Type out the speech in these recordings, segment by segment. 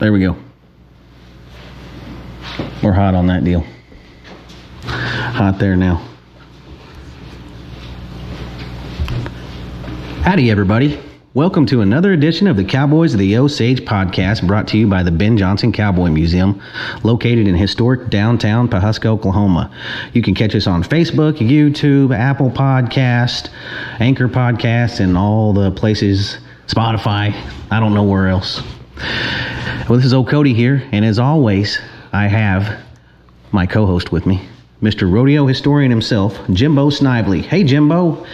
There we go. We're hot on that deal. Hot there now. Howdy, everybody. Welcome to another edition of the Cowboys of the Osage podcast brought to you by the Ben Johnson Cowboy Museum, located in historic downtown Pawhuska, Oklahoma. You can catch us on Facebook, YouTube, Apple Podcast, Anchor Podcast, and all the places, Spotify. I don't know where else. Well, this is old Cody here, and as always, I have my co host with me, Mr. Rodeo Historian himself, Jimbo Snively. Hey, Jimbo.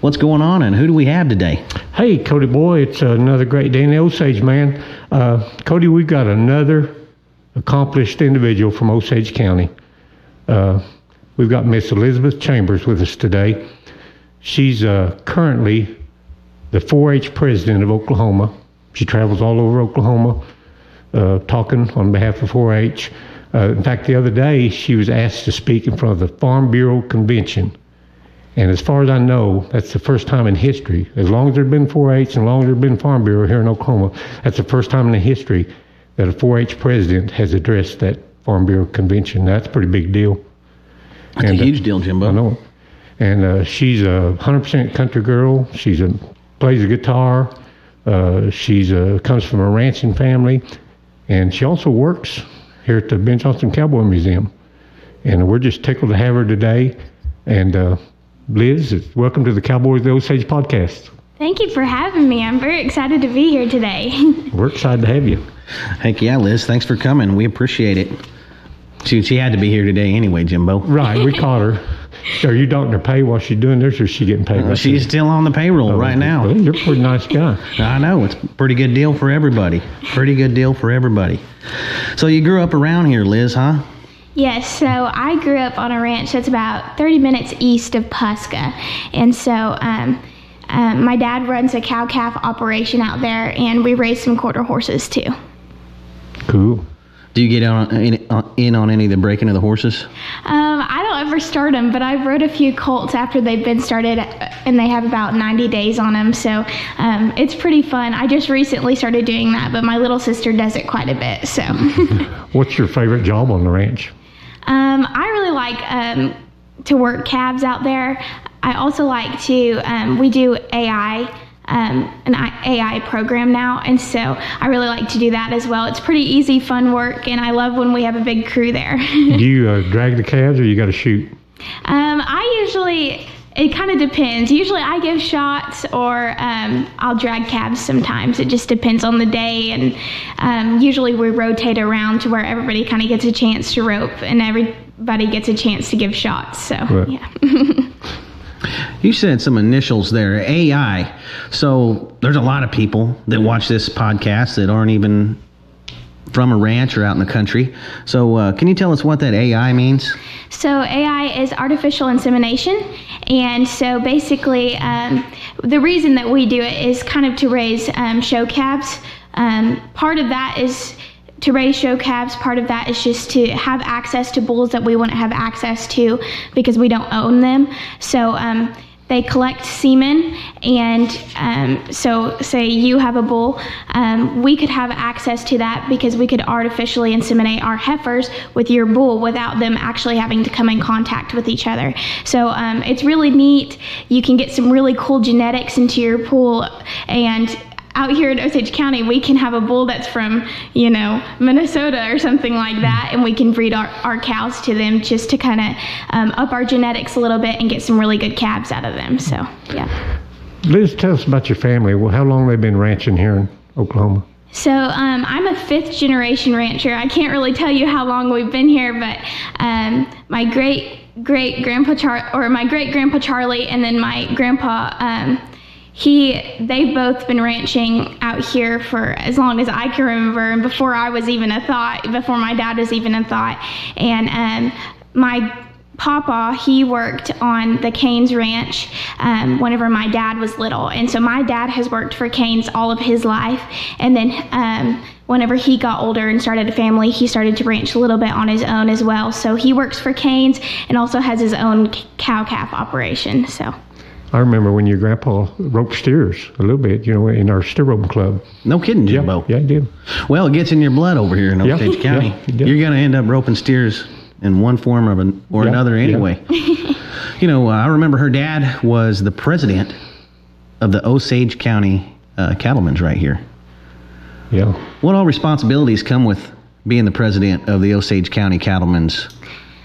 What's going on, and who do we have today? Hey, Cody boy, it's another great day in the Osage, man. Uh, Cody, we've got another accomplished individual from Osage County. Uh, we've got Miss Elizabeth Chambers with us today. She's uh, currently the 4-H president of Oklahoma. She travels all over Oklahoma, uh, talking on behalf of 4-H. Uh, in fact, the other day she was asked to speak in front of the Farm Bureau Convention and as far as I know, that's the first time in history, as long as there's been 4-H and as long as there's been Farm Bureau here in Oklahoma, that's the first time in the history that a 4-H president has addressed that Farm Bureau convention. That's a pretty big deal. That's and, a uh, huge uh, deal, Jimbo. I know. And uh, she's a 100% country girl. She's a plays the guitar. Uh, she's a, comes from a ranching family, and she also works here at the Ben Johnson Cowboy Museum. And we're just tickled to have her today. And uh, Liz, welcome to the Cowboys of the Osage podcast. Thank you for having me. I'm very excited to be here today. We're excited to have you. Heck yeah, Liz. Thanks for coming. We appreciate it. She, she had to be here today anyway, Jimbo. Right, we caught her. Are you docking her pay while she's doing this, or is she getting paid? Right she's still on the payroll oh, right now. Well, you're a pretty nice guy. I know. It's a pretty good deal for everybody. Pretty good deal for everybody. So you grew up around here, Liz, huh? Yes, so I grew up on a ranch that's about 30 minutes east of Pawhuska. And so um, um, my dad runs a cow calf operation out there, and we raise some quarter horses too. Cool. Do you get on, in, in on any of the breaking of the horses? Um, I don't ever start them, but I've rode a few colts after they've been started, and they have about 90 days on them. So um, it's pretty fun. I just recently started doing that, but my little sister does it quite a bit. So. What's your favorite job on the ranch? Um, I really like um, to work calves out there. I also like to, um, we do AI, um, an AI program now, and so I really like to do that as well. It's pretty easy, fun work, and I love when we have a big crew there. do you uh, drag the calves or you got to shoot? Um, I usually, it kind of depends. Usually I give shots or um, I'll drag calves sometimes. It just depends on the day. And um, usually we rotate around to where everybody kind of gets a chance to rope and everybody gets a chance to give shots. So, right. yeah. you said some initials there AI. So there's a lot of people that watch this podcast that aren't even from a ranch or out in the country. So, uh, can you tell us what that AI means? So, AI is artificial insemination. And so, basically, um, the reason that we do it is kind of to raise um, show calves. Um, part of that is to raise show calves. Part of that is just to have access to bulls that we wouldn't have access to because we don't own them. So, um, they collect semen, and um, so say you have a bull, um, we could have access to that because we could artificially inseminate our heifers with your bull without them actually having to come in contact with each other. So um, it's really neat. You can get some really cool genetics into your pool, and out here in Osage County, we can have a bull that's from, you know, Minnesota or something like that, and we can breed our, our cows to them just to kind of um, up our genetics a little bit and get some really good calves out of them. So, yeah. Liz, tell us about your family. Well, how long they been ranching here in Oklahoma? So um, I'm a fifth generation rancher. I can't really tell you how long we've been here, but um, my great great grandpa Char- or my great grandpa Charlie, and then my grandpa um, he they've both been ranching out here for as long as I can remember and before I was even a thought before my dad was even a thought and um, my Papa, he worked on the Canes Ranch um, whenever my dad was little. And so my dad has worked for Canes all of his life. And then um, whenever he got older and started a family, he started to ranch a little bit on his own as well. So he works for Canes and also has his own cow calf operation. So. I remember when your grandpa roped steers a little bit, you know, in our steer roping club. No kidding, Yeah, Jimbo. yeah, he did. Well, it gets in your blood over here in Yeah, Osage County. yeah, it does. You're going to end up roping steers in one form or, an, or Yeah, another yeah. anyway. you know, uh, I remember her dad was the president of the Osage County uh, Cattlemen's right here. Yeah. What all responsibilities come with being the president of the Osage County Cattlemen's?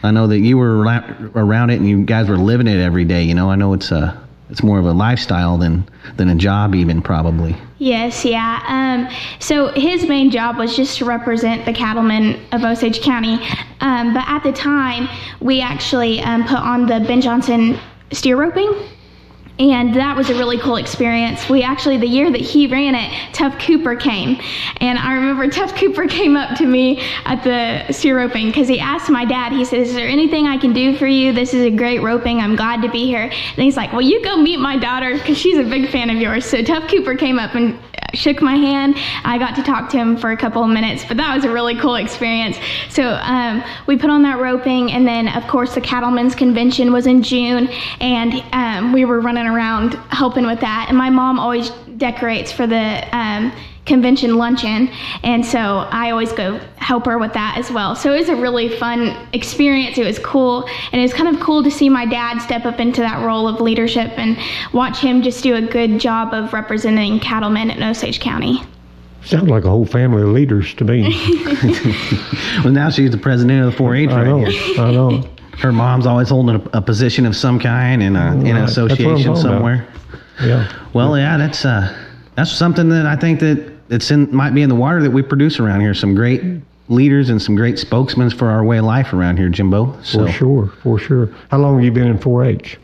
I know that you were around it and you guys were living it every day. You know, I know it's a it's more of a lifestyle than than a job, even probably. Yes, yeah. Um, so his main job was just to represent the cattlemen of Osage County. Um, but at the time, we actually um, put on the Ben Johnson steer roping. And that was a really cool experience. We actually, the year that he ran it, Tuff Cooper came. And I remember Tuff Cooper came up to me at the steer roping because he asked my dad, he said, Is there anything I can do for you? This is a great roping. I'm glad to be here. And he's like, Well, you go meet my daughter because she's a big fan of yours. So Tuff Cooper came up and shook my hand. I got to talk to him for a couple of minutes, but that was a really cool experience. So um, we put on that roping, and then of course the Cattlemen's Convention was in June, and um, we were running around helping with that. And my mom always decorates for the um, convention luncheon, and so I always go help her with that as well. So it was a really fun experience. It was cool, and it was kind of cool to see my dad step up into that role of leadership and watch him just do a good job of representing cattlemen in Osage County. Sounds like a whole family of leaders to me. Well, now she's the president of the 4-H I right know. here. I know. Her mom's always holding a, a position of some kind in, a, in an Right. That's what I'm association talking about. somewhere. Yeah. Well, yeah, that's uh, that's something that I think that it's in might be in the water that we produce around here. Some great leaders and some great spokesmen for our way of life around here, Jimbo. So For sure. For sure. How long have you been in 4-H?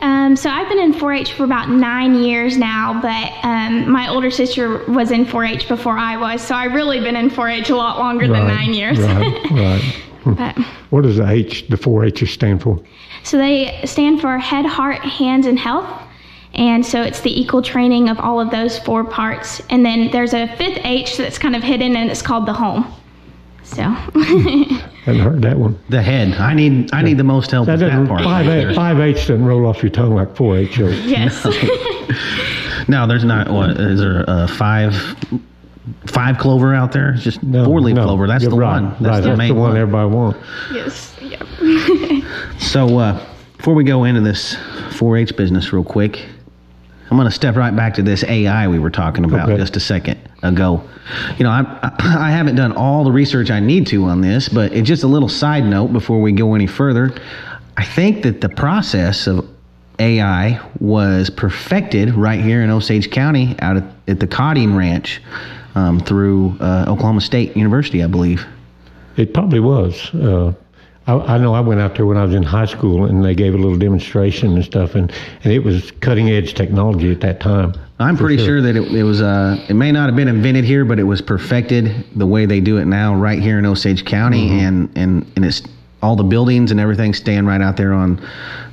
Um, so I've been in 4-H for about nine years now, but um, my older sister was in 4-H before I was, so I've really been in 4-H a lot longer than nine years. Right. Right. But, What does the H, the 4-H's stand for? so they stand for Head, Heart, Hands, and Health. And so it's the equal training of all of those four parts. And then there's a fifth H that's kind of hidden, and it's called the home. So, Hadn't heard that one. the head. I need I need the most help That with that part. Five, right H, five H doesn't roll off your tongue like 4-H. does. yes. No, there's not. What is there? Uh, five five clover out there? It's just No, four leaf no. clover. That's You're the right, one. That's right. the That's main the one, one. everybody wants. yes. Yep. So uh, before we go into this 4-H business, real quick, I'm going to step right back to this AI we were talking about Okay. just a second ago. You know, I, I I haven't done all the research I need to on this, but it's just a little side note before we go any further. I think that the process of AI was perfected right here in Osage County, out at, at the Cotting Ranch, um, through uh, Oklahoma State University, I believe. It probably was. Uh, I, I know I went out there when I was in high school, and they gave a little demonstration and stuff, and, and it was cutting edge technology at that time. I'm pretty sure. sure, that it, it was. Uh, it may not have been invented here, but it was perfected the way they do it now, right here in Osage County, Mm-hmm. and and and it's all the buildings and everything stand right out there on.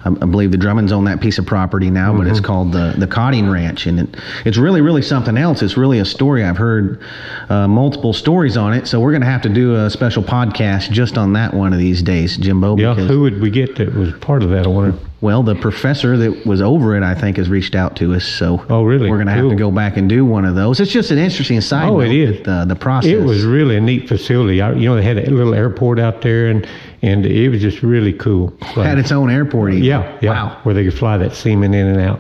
I, believe the Drummonds own that piece of property now, but Mm-hmm. it's called the the Cotting Ranch, and it, it's really really something else. It's really a story. I've heard uh, multiple stories on it, so we're gonna have to do a special podcast just on that one of these days, Jimbo. Yeah, who would we get that was part of that? I wonder. Well, the professor that was over it, I think, has reached out to us. So, Oh, really? We're going to have to go back and do one of those. It's just an interesting side. Oh, it note is. that, uh, the process. It was really a neat facility. I, you know, they had a little airport out there, and and it was just really cool. Like, had its own airport. Even. yeah, yeah, Wow. where they could fly that semen in and out.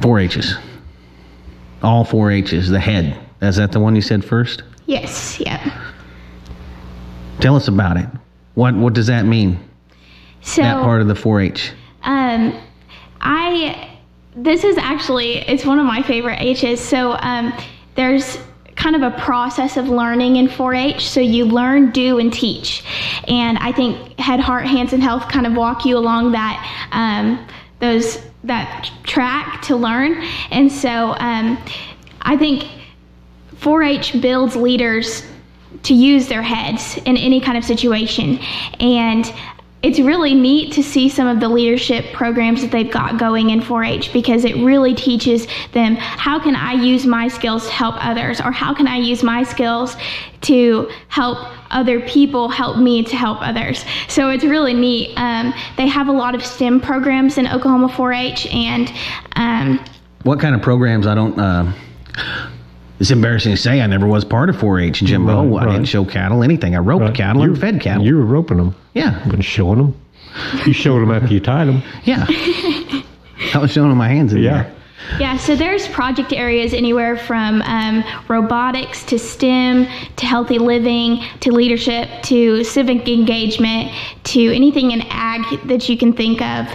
Four H's. All four H's. The head. Is that the one you said first? Yes. Yeah. Tell us about it. What What does that mean? So that part of the 4-H. Um, I this is actually it's one of my favorite H's. So um, there's kind of a process of learning in 4-H. So you learn, do, and teach. And I think Head, Heart, Hands, and Health kind of walk you along that um, those that track to learn. And so um, I think 4-H builds leaders to use their heads in any kind of situation. And it's really neat to see some of the leadership programs that they've got going in 4-H because it really teaches them how can I use my skills to help others or how can I use my skills to help other people help me to help others. So it's really neat. Um, they have a lot of STEM programs in Oklahoma 4-H and um, What kind of programs? I don't. Uh, it's embarrassing to say I never was part of 4-H, Jimbo. Right, I didn't show cattle, anything. I roped Right. cattle You- and fed cattle. You were roping them, yeah, but showing them. You showed them after you tied them. yeah. I was showing them my hands in Yeah. there. Yeah, so there's project areas anywhere from um, robotics to STEM to healthy living to leadership to civic engagement to anything in ag that you can think of.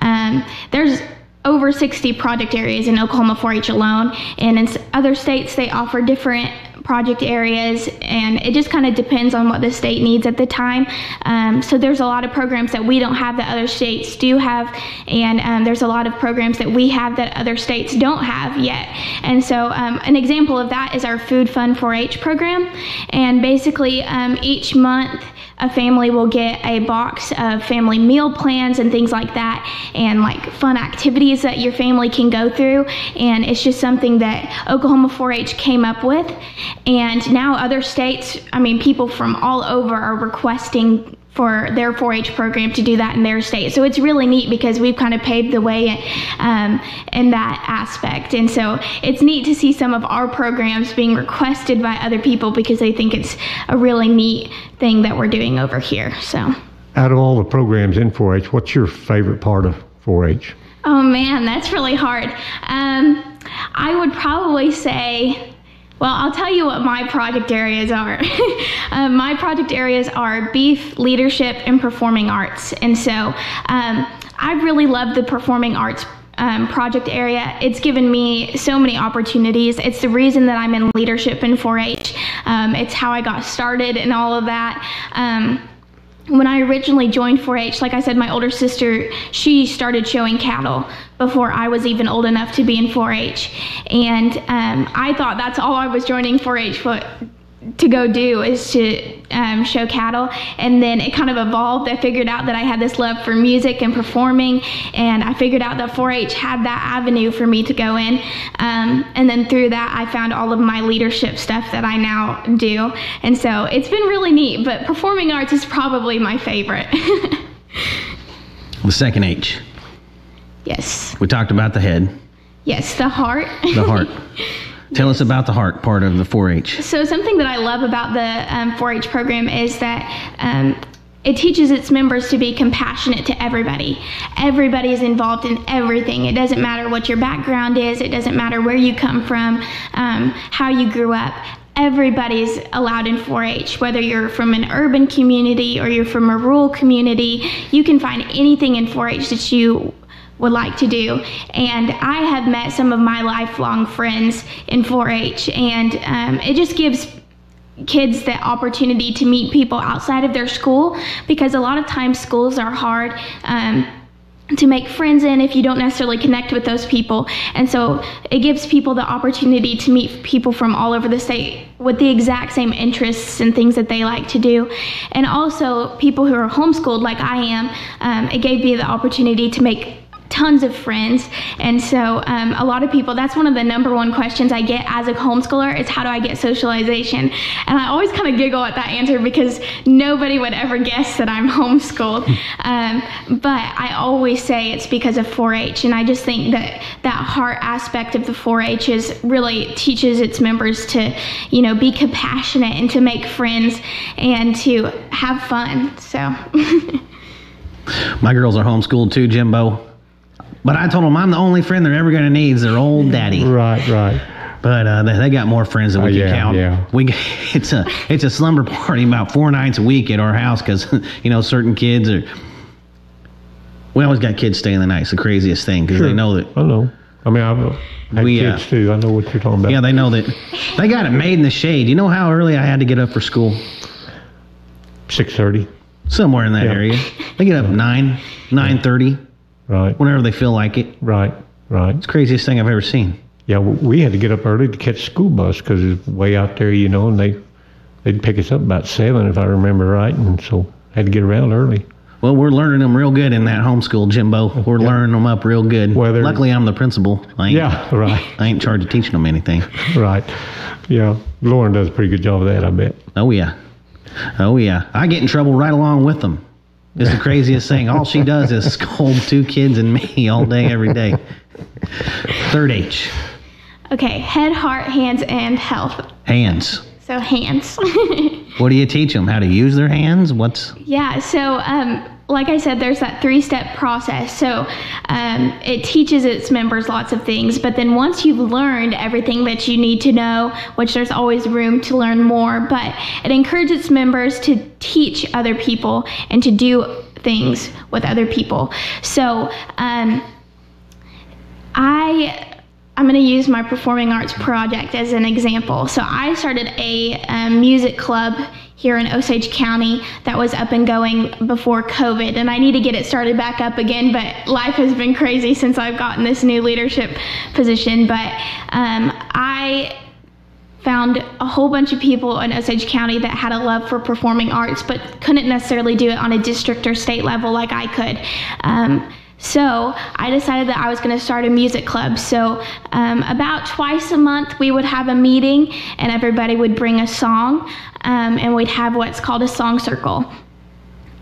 Um, there's over 60 project areas in Oklahoma 4 H alone, and in other states they offer different project areas, and it just kind of depends on what the state needs at the time. Um, so there's a lot of programs that we don't have that other states do have, and um, there's a lot of programs that we have that other states don't have yet. And so um, an example of that is our Food Fund 4-H program, and basically um, each month a family will get a box of family meal plans and things like that and like fun activities that your family can go through and it's just something that Oklahoma 4-H came up with and now other states I mean people from all over are requesting for their 4-H program to do that in their state. So it's really neat because we've kind of paved the way um, in that aspect. And so it's neat to see some of our programs being requested by other people because they think it's a really neat thing that we're doing over here. So. Out of all the programs in 4-H, what's your favorite part of 4-H? Oh man, that's really hard. Um, I would probably say, well, I'll tell you what my project areas are. um, my project areas are beef, leadership, and performing arts. And so um, I really love the performing arts um, project area. It's given me so many opportunities. It's the reason that I'm in leadership in 4 H. Um, it's how I got started and all of that. Um, when I originally joined 4 H, like I said, my older sister, she started showing cattle before I was even old enough to be in 4 H. And um, I thought that's all I was joining 4 H for. To go do is to um, show cattle, and then it kind of evolved. I figured out that I had this love for music and performing, and I figured out that 4-H had that avenue for me to go in. Um, and then through that, I found all of my leadership stuff that I now do, and so it's been really neat. But performing arts is probably my favorite. The second H. yes, We talked about the head, yes, the heart. the heart. Tell us about the heart part of the 4-H. So something that I love about the um, 4-H program is that um, it teaches its members to be compassionate to everybody. Everybody is involved in everything. It doesn't matter what your background is. It doesn't matter where you come from, um, how you grew up. Everybody's allowed in 4-H, whether you're from an urban community or you're from a rural community. You can find anything in 4-H that you would like to do. And I have met some of my lifelong friends in 4 H, and um, it just gives kids the opportunity to meet people outside of their school because a lot of times schools are hard. Um, to make friends in if you don't necessarily connect with those people. And so it gives people the opportunity to meet people from all over the state with the exact same interests and things that they like to do. And also people who are homeschooled like I am, um, it gave me the opportunity to make tons of friends. And so um, a lot of people, that's one of the number one questions I get as a homeschooler is how do I get socialization? And I always kind of giggle at that answer because nobody would ever guess that I'm homeschooled. Um, but I always say it's because of 4-H. And I just think that that heart aspect of the 4-H is really teaches its members to, you know, be compassionate and to make friends and to have fun. So. My girls are homeschooled too, Jimbo. But I told them I'm the only friend they're ever going to need is their old daddy. Right, right. But uh, they, they got more friends than we Oh, can yeah, count. yeah. We it's a it's a slumber party about four nights a week at our house because you know certain kids are. We always got kids staying the night. It's the craziest thing because they know that. I know. I mean, I've had We, uh, kids too. I know what you're talking about. Yeah, they know that they got it made in the shade. You know how early I had to get up for school? Six thirty. Somewhere in that Yeah. area. They get up nine, nine thirty, Right, whenever they feel like it. right, right. It's the craziest thing I've ever seen. Yeah, we had to get up early to catch school bus because it's way out there, you know, and they they'd pick us up about seven if I remember right, and so had to get around early. Well, we're learning them real good in that homeschool, Jimbo. We're learning them up real good. Well, they're- Luckily, I'm the principal. I ain't, Yeah, right, I ain't in charge of teaching them anything. right. Yeah, Lauren does a pretty good job of that, I bet. Oh yeah, oh yeah. I get in trouble right along with them. It's the craziest thing. All she does is scold two kids and me all day, every day. Third H, Okay, head, heart, hands, and health. hands. So hands. What do you teach them? How to use their hands? What's yeah. So um, like I said, there's that three-step process. So um, it teaches its members lots of things. But then once you've learned everything that you need to know, which there's always room to learn more, but it encourages its members to teach other people and to do things with other people. So um, I I'm going to use my performing arts project as an example. So I started a um, music club here in Osage County that was up and going before COVID, and I need to get it started back up again. But life has been crazy since I've gotten this new leadership position. But um, I found a whole bunch of people in Osage County that had a love for performing arts, but couldn't necessarily do it on a district or state level like I could. Um, so I decided that I was going to start a music club. So um, about twice a month, we would have a meeting, and everybody would bring a song, um, and we'd have what's called a song circle.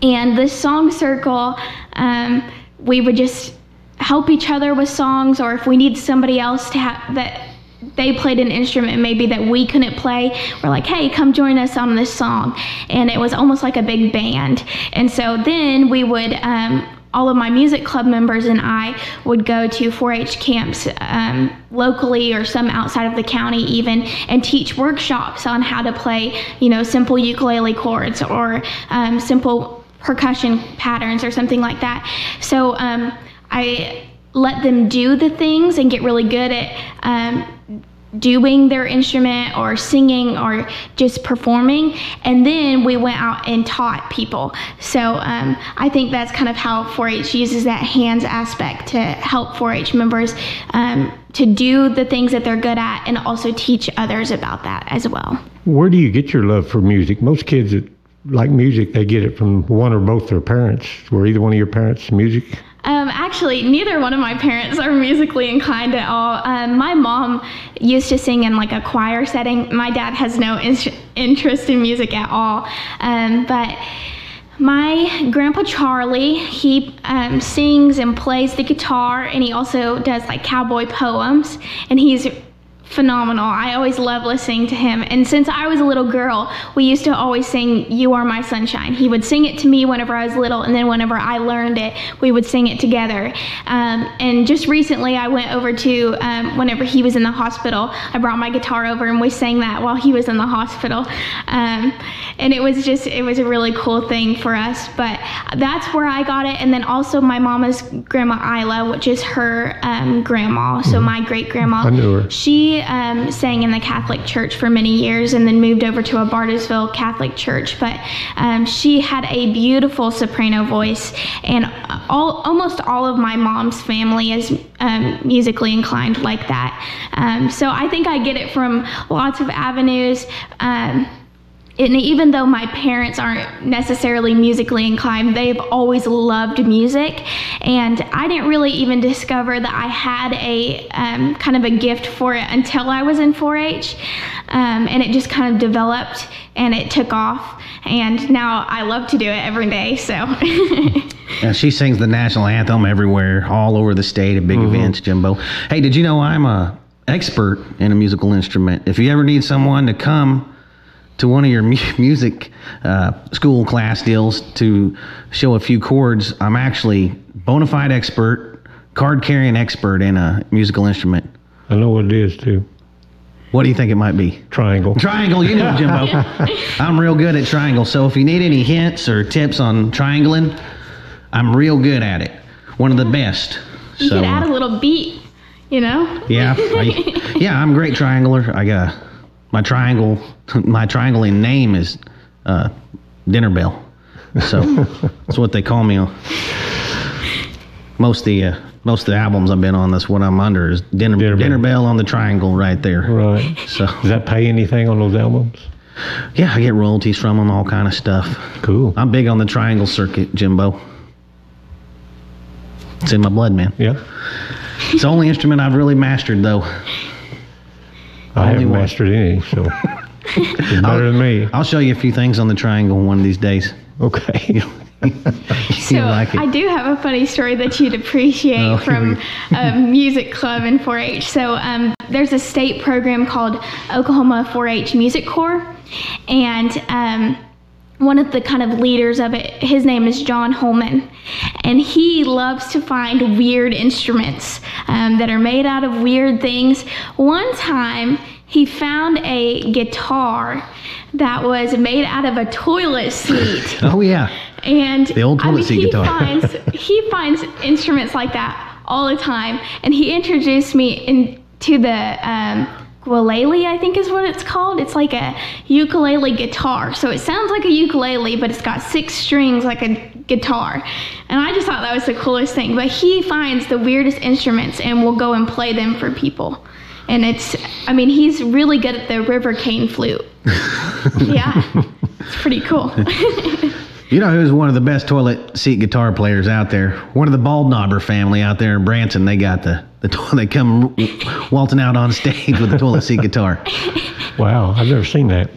And this song circle, um, we would just help each other with songs, or if we need somebody else to have that they played an instrument maybe that we couldn't play we're like hey come join us on this song and it was almost like a big band and so then we would um, all of my music club members and I would go to 4-H camps um, locally or some outside of the county even and teach workshops on how to play you know simple ukulele chords or um, simple percussion patterns or something like that. So um, I let them do the things and get really good at um, doing their instrument or singing or just performing and then we went out and taught people so um, i think that's kind of how 4-h uses that hands aspect to help 4-h members um, to do the things that they're good at and also teach others about that as well Where do you get your love for music? Most kids that like music, they get it from one or both their parents. Were either one of your parents music? Um, actually, neither one of my parents are musically inclined at all. Um, my mom used to sing in like a choir setting. My dad has no in- interest in music at all. Um, but my grandpa Charlie, he um, sings and plays the guitar, and he also does like cowboy poems, and he's phenomenal. I always love listening to him. And since I was a little girl, we used to always sing You Are My Sunshine. He would sing it to me whenever I was little, and then whenever I learned it, we would sing it together. Um, and just recently, I went over to, um, whenever he was in the hospital, I brought my guitar over and we sang that while he was in the hospital. Um, and it was just, it was a really cool thing for us. But that's where I got it. And then also my mama's grandma Isla, which is her um, grandma, so my great grandma. I knew her. She um, sang in the Catholic Church for many years and then moved over to a Bartlesville Catholic Church. But um, she had a beautiful soprano voice, and all almost all of my mom's family is um, musically inclined like that. Um, so I think I get it from lots of avenues. And even though my parents aren't necessarily musically inclined, they've always loved music. And I didn't really even discover that I had a um, kind of a gift for it until I was in 4 H. Um, and it just kind of developed and it took off. And now I love to do it every day. So, Yeah, she sings the national anthem everywhere, all over the state at big events, Jimbo. Hey, did you know I'm a expert in a musical instrument? If you ever need someone to come to one of your music uh, school class deals to show a few chords, I'm actually bona fide expert, card carrying expert in a musical instrument. I know what it is too. What do you think it might be? Triangle. Triangle, you know, Jimbo. I'm real good at triangle. So if you need any hints or tips on triangling, I'm real good at it. One of the best. you so could add a little beat, you know? yeah, I, yeah, I'm a great triangler. I got my triangle. My triangling name is uh, Dinner Bell. So that's what they call me. on Most of the uh, most of the albums I've been on, that's what I'm under is Dinner Dinner Dinner, Bell. Bell on the triangle right there. Right. So Does that pay anything on those albums? yeah, I get royalties from them, all kind of stuff. Cool. I'm big on the triangle circuit, Jimbo. It's in my blood, man. Yeah. It's the only instrument I've really mastered, though. I Only haven't one. mastered any, so you're better than me. I'll show you a few things on the triangle one of these days. Okay. So like. I do have a funny story that you'd appreciate Oh, from a music club in 4-H. So um, there's a state program called Oklahoma 4-H Music Corps, and um, one of the kind of leaders of it, his name is John Holman, and he loves to find weird instruments um, that are made out of weird things. One time, he found a guitar that was made out of a toilet seat. Oh, yeah. And The old I toilet mean, seat he guitar. finds he finds instruments like that all the time, and he introduced me into the um, guitalele. I think is what it's called. It's like a ukulele guitar. So it sounds like a ukulele, but it's got six strings like a guitar. And I just thought that was the coolest thing. But he finds the weirdest instruments and will go and play them for people. And it's, I mean, he's really good at the river cane flute. yeah, it's pretty cool. You know who's one of the best toilet seat guitar players out there? One of the Baldknobber family out there in Branson. They got the, the to- they come waltzing out on stage with a toilet seat guitar. Wow, I've never seen that.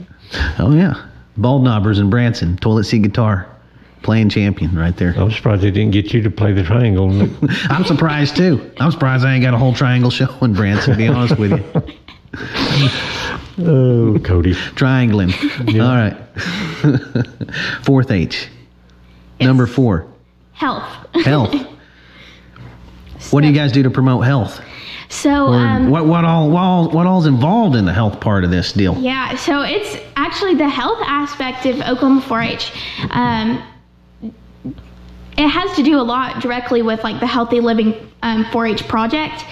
Oh, yeah. Baldknobbers in Branson, toilet seat guitar. Playing champion right there. I'm surprised they didn't get you to play the triangle. I'm surprised too. I'm surprised I ain't got a whole triangle show in Branson, to be honest with you. oh, Cody. Triangling. All right. Fourth H. Number four, Health. health. What do you guys do to promote health? So, um, what what all what all what all's involved in the health part of this deal? yeah, so it's actually the health aspect of Oklahoma 4-H. Um, it has to do a lot directly with like the healthy living um, 4-H project,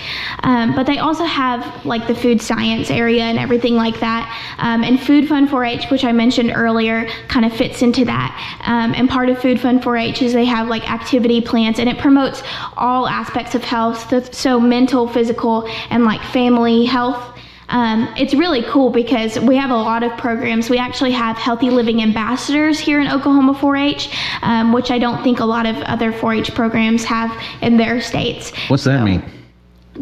um, but they also have like the food science area and everything like that. Um, and Food Fund 4-H, which I mentioned earlier, kind of fits into that. Um, and part of Food Fund 4-H is they have like activity plans, and it promotes all aspects of health, so- so mental, physical, and like family health. Um, it's really cool because we have a lot of programs. We actually have healthy living ambassadors here in Oklahoma 4-H, um, which I don't think a lot of other 4-H programs have in their states. What's that mean?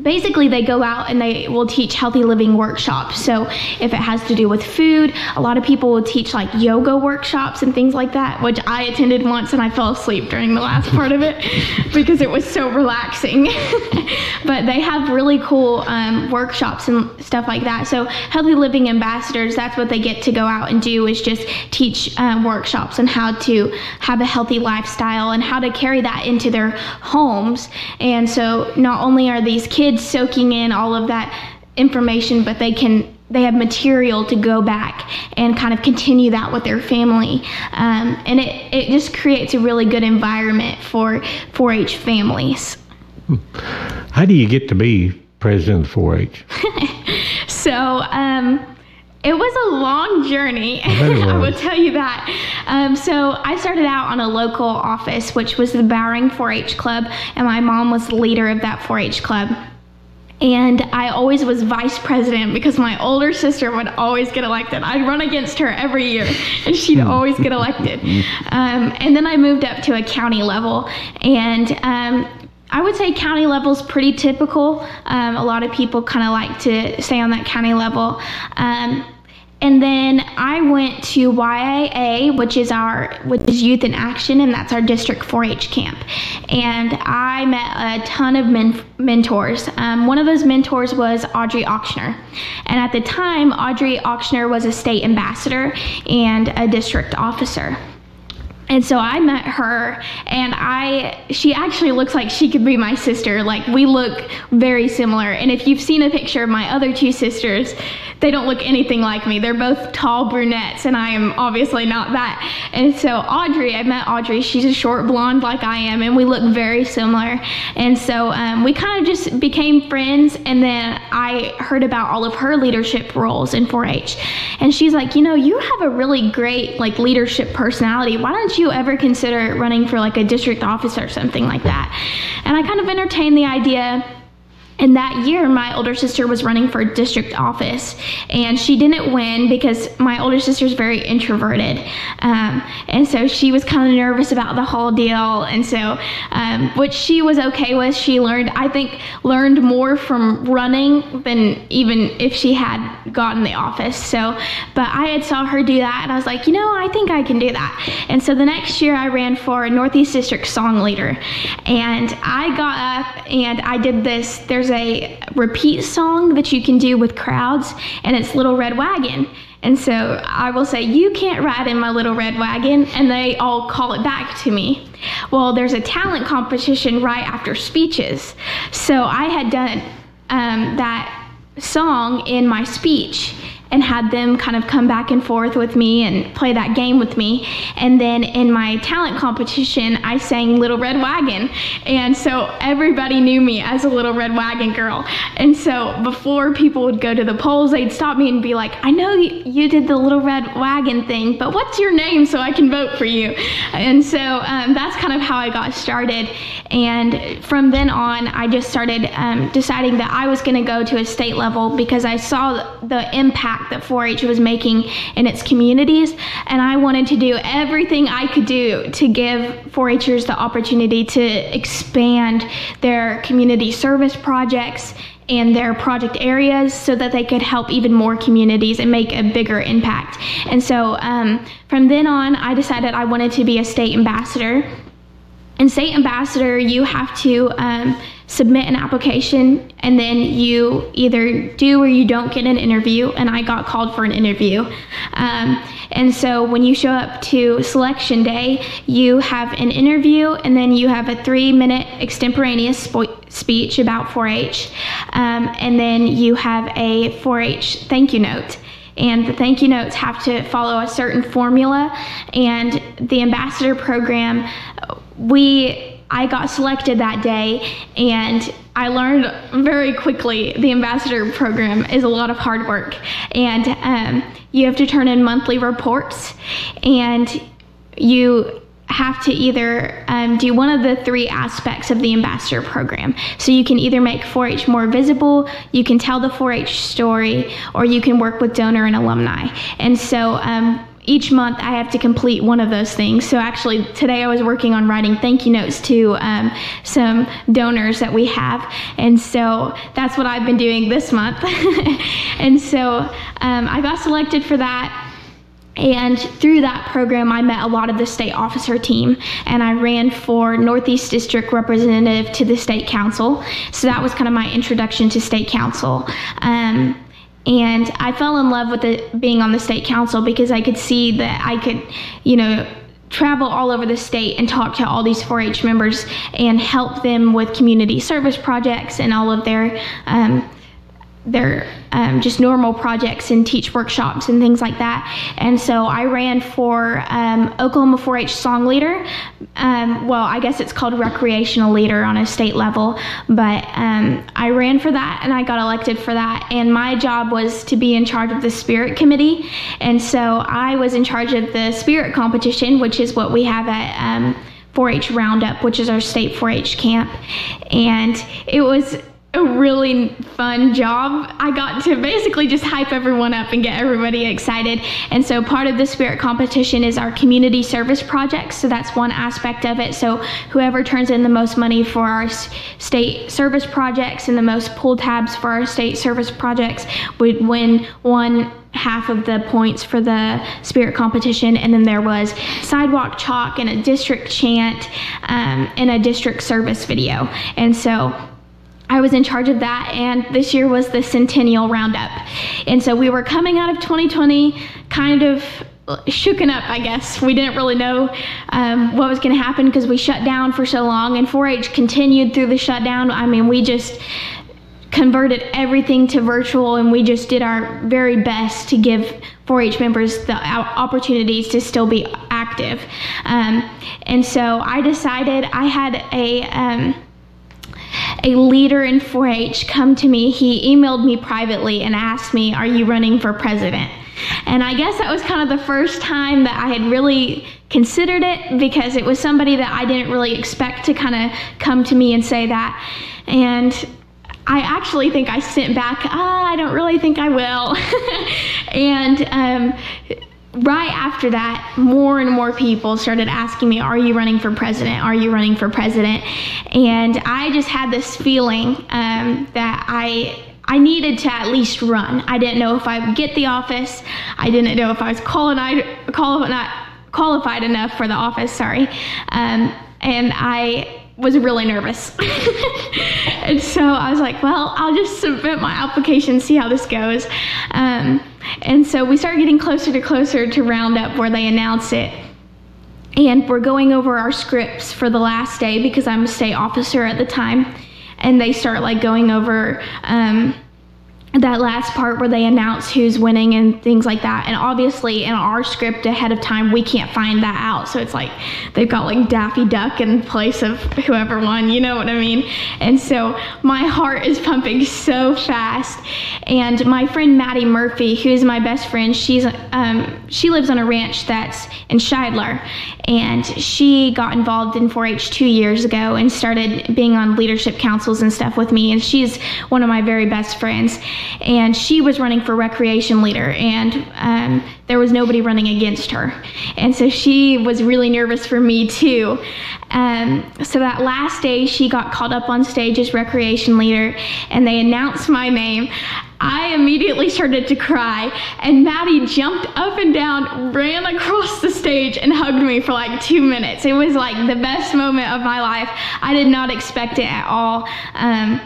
Basically, they go out and they will teach healthy living workshops. So, if it has to do with food, a lot of people will teach like yoga workshops and things like that, which I attended once and I fell asleep during the last part of it because it was so relaxing. but they have really cool um, workshops and stuff like that. So, healthy living ambassadors, that's what they get to go out and do is just teach um, workshops on how to have a healthy lifestyle and how to carry that into their homes. And so, not only are these kids soaking in all of that information, but they can they have material to go back and kind of continue that with their family, um, and it it just creates a really good environment for 4-H families. How do you get to be president of 4-H? So um, it was a long journey. I will tell you that. Um, so I started out on a local office, which was the Bowring 4-H Club, and my mom was the leader of that 4-H club. And I always was vice president because my older sister would always get elected. I'd run against her every year, and she'd always get elected. Um, and then I moved up to a county level, and um, I would say county level is pretty typical. Um, a lot of people kind of like to stay on that county level. Um, and then I went to YAA, which is our which is Youth in Action, and that's our District 4-H camp. And I met a ton of men- mentors. Um, one of those mentors was Audrey Auctioner, and at the time, Audrey Auctioner was a state ambassador and a district officer. And so I met her, and I she actually looks like she could be my sister. Like we look very similar. And if you've seen a picture of my other two sisters, they don't look anything like me. They're both tall brunettes, and I am obviously not that. And so Audrey, I met Audrey. She's a short blonde like I am, and we look very similar. And so um, we kind of just became friends. And then I heard about all of her leadership roles in 4-H, and she's like, you know, you have a really great like leadership personality. Why don't you ever consider running for like a district office or something like that? And I kind of entertained the idea. And that year, my older sister was running for district office, and she didn't win because my older sister is very introverted, um, and so she was kind of nervous about the whole deal. And so, um, which she was okay with. She learned, I think, learned more from running than even if she had gotten the office. So, but I had saw her do that, and I was like, you know, I think I can do that. And so the next year, I ran for Northeast District Song Leader, and I got up and I did this. A repeat song that you can do with crowds, and it's Little Red Wagon. And so I will say, You can't ride in my little red wagon. And they all call it back to me. Well, there's a talent competition right after speeches. So I had done um, that song in my speech and had them kind of come back and forth with me and play that game with me. And then in my talent competition, I sang Little Red Wagon. And so everybody knew me as a Little Red Wagon girl. And so before people would go to the polls, they'd stop me and be like, I know you did the Little Red Wagon thing, but what's your name so I can vote for you? And so um, that's kind of how I got started. And from then on, I just started um, deciding that I was going to go to a state level because I saw the impact impact that 4 H was making in its communities. And I wanted to do everything I could do to give 4 Hers the opportunity to expand their community service projects and their project areas so that they could help even more communities and make a bigger impact. And so um, from then on, I decided I wanted to be a state ambassador. And state ambassador, you have to um, submit an application and then you either do or you don't get an interview and i got called for an interview. Um, and so when you show up to selection day you have an interview and then you have a three minute extemporaneous spo- speech about 4-h um, and then you have a 4-h thank you note. And the thank you notes have to follow a certain formula and the ambassador program we I got selected that day, and I learned very quickly the ambassador program is a lot of hard work, and um, you have to turn in monthly reports, and you have to either um, do one of the three aspects of the ambassador program. So you can either make 4 H more visible, you can tell the 4 H story, or you can work with donor and alumni. And so um, each month I have to complete one of those things. So actually, today I was working on writing thank you notes to um, some donors that we have, and so that's what I've been doing this month. and so um, I got selected for that. And through that program, I met a lot of the state officer team, and I ran for Northeast District representative to the state council. So that was kind of my introduction to state council. Um, and I fell in love with it being on the state council because I could see that I could, you know, travel all over the state and talk to all these 4-H members and help them with community service projects and all of their um, their um, just normal projects and teach workshops and things like that. And so I ran for um, Oklahoma 4 H Song Leader. Um, well, I guess it's called Recreational Leader on a state level, but um, I ran for that and I got elected for that. And my job was to be in charge of the Spirit Committee. And so I was in charge of the Spirit Competition, which is what we have at. 4-H um, Roundup, which is our state 4-H camp, and it was a really fun job. I got to basically just hype everyone up and get everybody excited. And so part of the spirit competition is our community service projects. So that's one aspect of it. So whoever turns in the most money for our state service projects and the most pull tabs for our state service projects would win one half of the points for the spirit competition and then there was sidewalk chalk and a district chant um, and a district service video and so I was in charge of that, and this year was the Centennial Roundup. And so we were coming out of 2020 kind of shooken up, I guess. We didn't really know um, what was going to happen because we shut down for so long, and 4 H continued through the shutdown. I mean, we just converted everything to virtual, and we just did our very best to give 4 H members the opportunities to still be active. Um, and so I decided I had a. Um, a leader in 4 H come to me. He emailed me privately and asked me, Are you running for president? And I guess that was kind of the first time that I had really considered it because it was somebody that I didn't really expect to kind of come to me and say that. And I actually think I sent back, ah, I don't really think I will. and um, right after that, more and more people started asking me, Are you running for president? Are you running for president? And I just had this feeling um, that I. I needed to at least run. I didn't know if I would get the office. I didn't know if I was qualified, qualified enough for the office. Sorry, um, and I was really nervous. and so I was like, well, I'll just submit my application, see how this goes. Um, and so we started getting closer to closer to roundup where they announce it. And we're going over our scripts for the last day because I'm a state officer at the time. And they start like going over um, that last part where they announce who's winning and things like that. And obviously, in our script ahead of time, we can't find that out. So it's like they've got like Daffy Duck in place of whoever won, you know what I mean? And so my heart is pumping so fast. And my friend Maddie Murphy, who's my best friend, she's um, she lives on a ranch that's in Shidler, and she got involved in 4-H two years ago and started being on leadership councils and stuff with me. And she's one of my very best friends and she was running for recreation leader, and um, there was nobody running against her. And so she was really nervous for me too. Um, so that last day, she got called up on stage as recreation leader, and they announced my name. I immediately started to cry, and Maddie jumped up and down, ran across the stage, and hugged me for like two minutes. It was like the best moment of my life. I did not expect it at all. Um,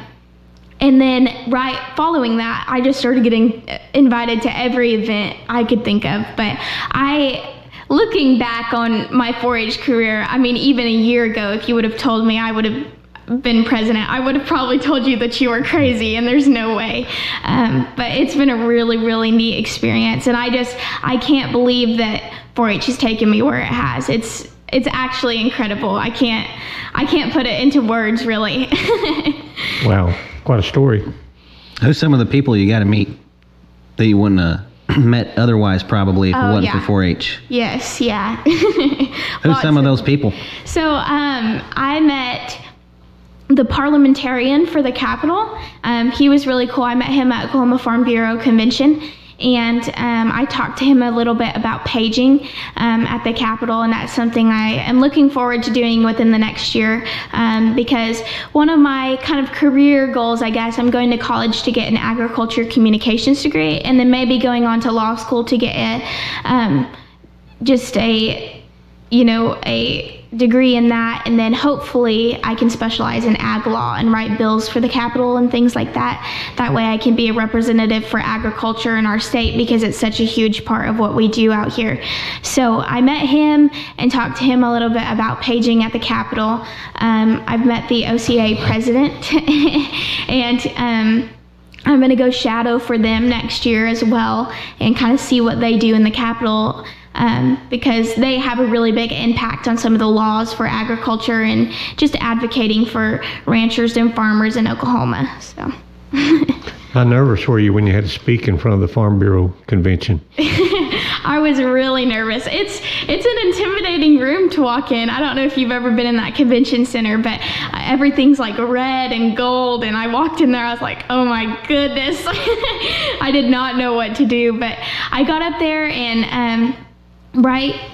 and then right following that, I just started getting invited to every event I could think of. But I looking back on my 4-H career, I mean, even a year ago, if you would have told me I would have been president, I would have probably told you that you were crazy, and there's no way. Um, but it's been a really, really neat experience, and I just I can't believe that 4-H has taken me where it has. It's it's actually incredible. I can't I can't put it into words, really. wow quite a story. Who's some of the people you got to meet that you wouldn't have met otherwise, probably, if oh, it wasn't yeah. for 4-H? Yes, yeah. Who's some of those people? So um, I met the parliamentarian for the Capitol. Um, he was really cool. I met him at Oklahoma Farm Bureau Convention and um, I talked to him a little bit about paging um, at the Capitol, and that's something I am looking forward to doing within the next year um, because one of my kind of career goals, I guess, I'm going to college to get an agriculture communications degree, and then maybe going on to law school to get a um, just a you know a degree in that, and then hopefully I can specialize in ag law and write bills for the Capitol and things like that. That way I can be a representative for agriculture in our state because it's such a huge part of what we do out here. So I met him and talked to him a little bit about paging at the Capitol. Um, I've met the OCA president and um, I'm going to go shadow for them next year as well and kind of see what they do in the Capitol um, because they have a really big impact on some of the laws for agriculture and just advocating for ranchers and farmers in Oklahoma. So. How nervous were you when you had to speak in front of the Farm Bureau convention? I was really nervous. It's it's an intimidating room to walk in. I don't know if you've ever been in that convention center, but everything's like red and gold. And I walked in there, I was like, oh my goodness, I did not know what to do. But I got up there and um, right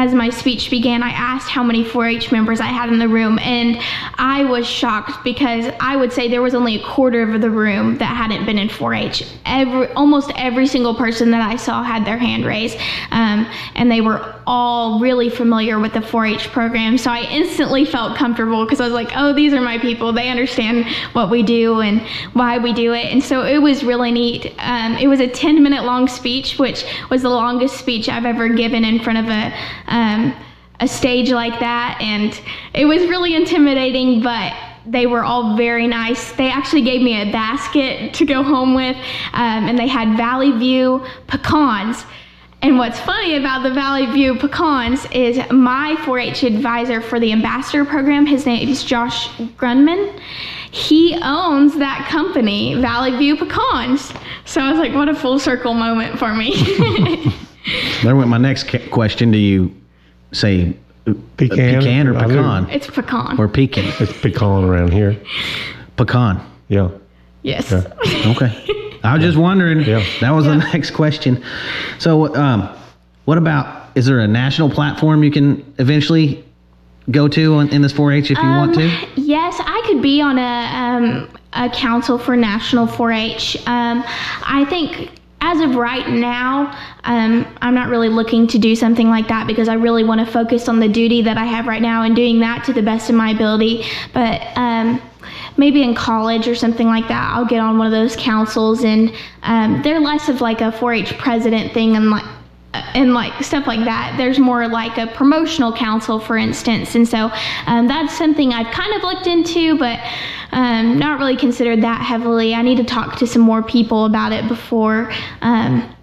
as my speech began, I asked how many 4 H members I had in the room, and I was shocked because I would say there was only a quarter of the room that hadn't been in 4 H. Every, almost every single person that I saw had their hand raised, um, and they were all really familiar with the 4 H program. So I instantly felt comfortable because I was like, oh, these are my people. They understand what we do and why we do it. And so it was really neat. Um, it was a 10 minute long speech, which was the longest speech I've ever given in front of a um, a stage like that, and it was really intimidating, but they were all very nice. They actually gave me a basket to go home with, um, and they had Valley View pecans. And what's funny about the Valley View pecans is my 4 H advisor for the ambassador program, his name is Josh Grunman. He owns that company, Valley View Pecans. So I was like, what a full circle moment for me. there went my next question to you say pecan, pecan or pecan? It's pecan. Or pecan. It's pecan around here. Pecan. Yeah. Yes. Yeah. Okay. I was just wondering. Yeah. That was the next question. So, um, what about? Is there a national platform you can eventually go to in, in this 4-H if you want to? Um, Yes, I could be on a um, a council for National 4-H. Um, I think as of right now, um, I'm not really looking to do something like that because I really want to focus on the duty that I have right now and doing that to the best of my ability. But um, maybe in college or something like that, I'll get on one of those councils, and um, they're less of like a 4-H president thing and like and like stuff like that. There's more like a promotional council, for instance, and so um, that's something I've kind of looked into, but um, not really considered that heavily. I need to talk to some more people about it before. Um,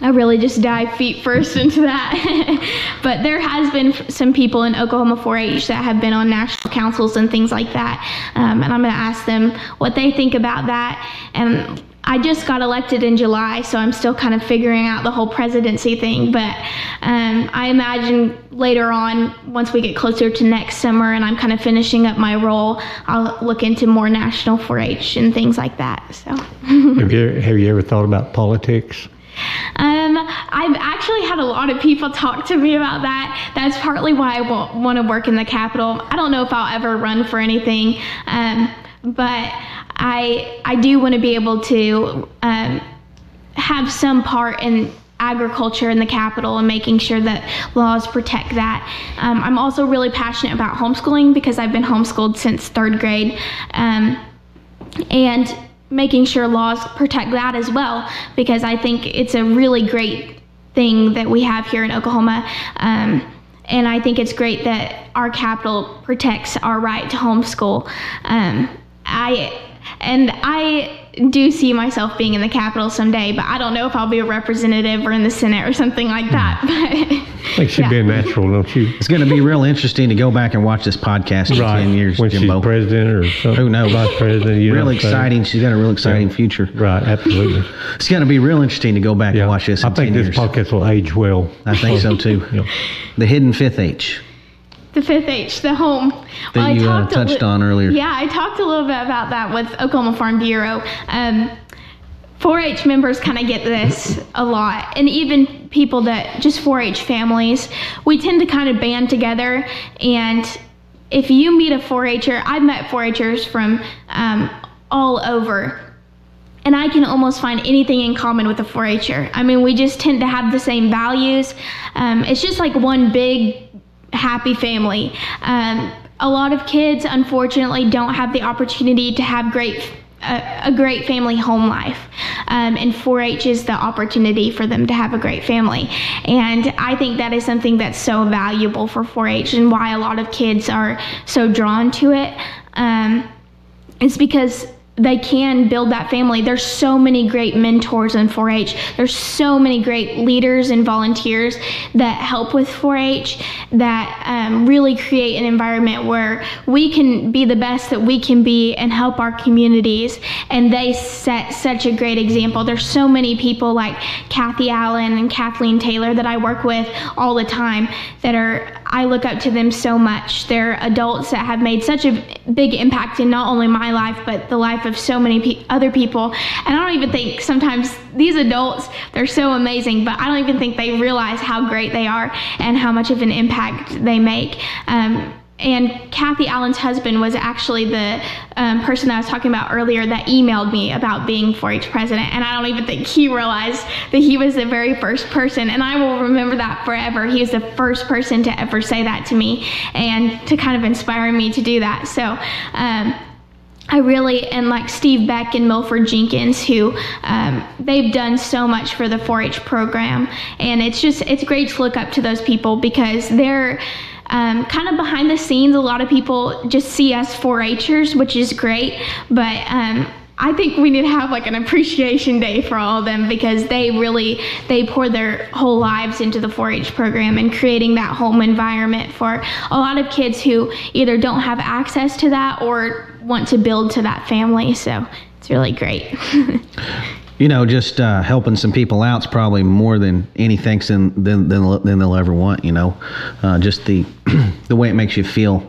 I really just dive feet first into that. but there has been some people in Oklahoma 4-H that have been on national councils and things like that, um, and I'm going to ask them what they think about that. And I just got elected in July, so I'm still kind of figuring out the whole presidency thing. But um, I imagine later on, once we get closer to next summer and I'm kind of finishing up my role, I'll look into more national 4-H and things like that. So. have you have you ever thought about politics? Um, I've actually had a lot of people talk to me about that. That's partly why I want to work in the Capitol. I don't know if I'll ever run for anything, um, but I I do want to be able to um, have some part in agriculture in the Capitol and making sure that laws protect that. Um, I'm also really passionate about homeschooling because I've been homeschooled since third grade. Um, and making sure laws protect that as well because I think it's a really great thing that we have here in Oklahoma. Um, and I think it's great that our Capitol protects our right to homeschool. Um, I and I do see myself being in the Capitol someday, but I don't know if I'll be a representative or in the Senate or something like hmm. that. I think she'd be a natural, don't you? It's going to be real interesting to go back and watch this podcast in 10 years, when Jimbo. she's president or something. Who knows? Vice president. You know Really saying? exciting. She's got a real exciting future. Right, absolutely. It's going to be real interesting to go back Yeah. and watch this in I think this years. podcast will age well. I think so too. Yeah. The hidden fifth H The fifth H, the home. that you uh, touched li- on earlier. Yeah, I talked a little bit about that with Oklahoma Farm Bureau. Um, 4-H members kind of get this a lot, and even people that just 4-H families, we tend to kind of band together. And if you meet a 4-H'er, I've met 4-H'ers from um, all over, and I can almost find anything in common with a 4-H'er. I mean, we just tend to have the same values. Um, it's just like one big happy family. Um, a lot of kids, unfortunately, don't have the opportunity to have great a, a great family home life, um, and 4-H is the opportunity for them to have a great family. And I think that is something that's so valuable for 4-H, and why a lot of kids are so drawn to it. Um, it's because they can build that family. There's so many great mentors in 4-H. There's so many great leaders and volunteers that help with 4-H that um, really create an environment where we can be the best that we can be and help our communities. And they set such a great example. There's so many people like Kathy Allen and Kathleen Taylor that I work with all the time that are I look up to them so much. They're adults that have made such a big impact in not only my life, but the life of so many pe- other people. And I don't even think sometimes these adults, they're so amazing, but I don't even think they realize how great they are and how much of an impact they make. Um, and Kathy Allen's husband was actually the um, person I was talking about earlier that emailed me about being 4 H president. And I don't even think he realized that he was the very first person. And I will remember that forever. He was the first person to ever say that to me and to kind of inspire me to do that. So, um, I really and like Steve Beck and Milford Jenkins, who um, they've done so much for the 4-H program, and it's just it's great to look up to those people because they're um, kind of behind the scenes. A lot of people just see us 4-Hers, which is great, but um, I think we need to have like an appreciation day for all of them because they really they pour their whole lives into the 4-H program and creating that home environment for a lot of kids who either don't have access to that or want to build to that family. So it's really great. You know, just uh, helping some people out is probably more than anything than than than, than they'll ever want. You know, uh, just the the way it makes you feel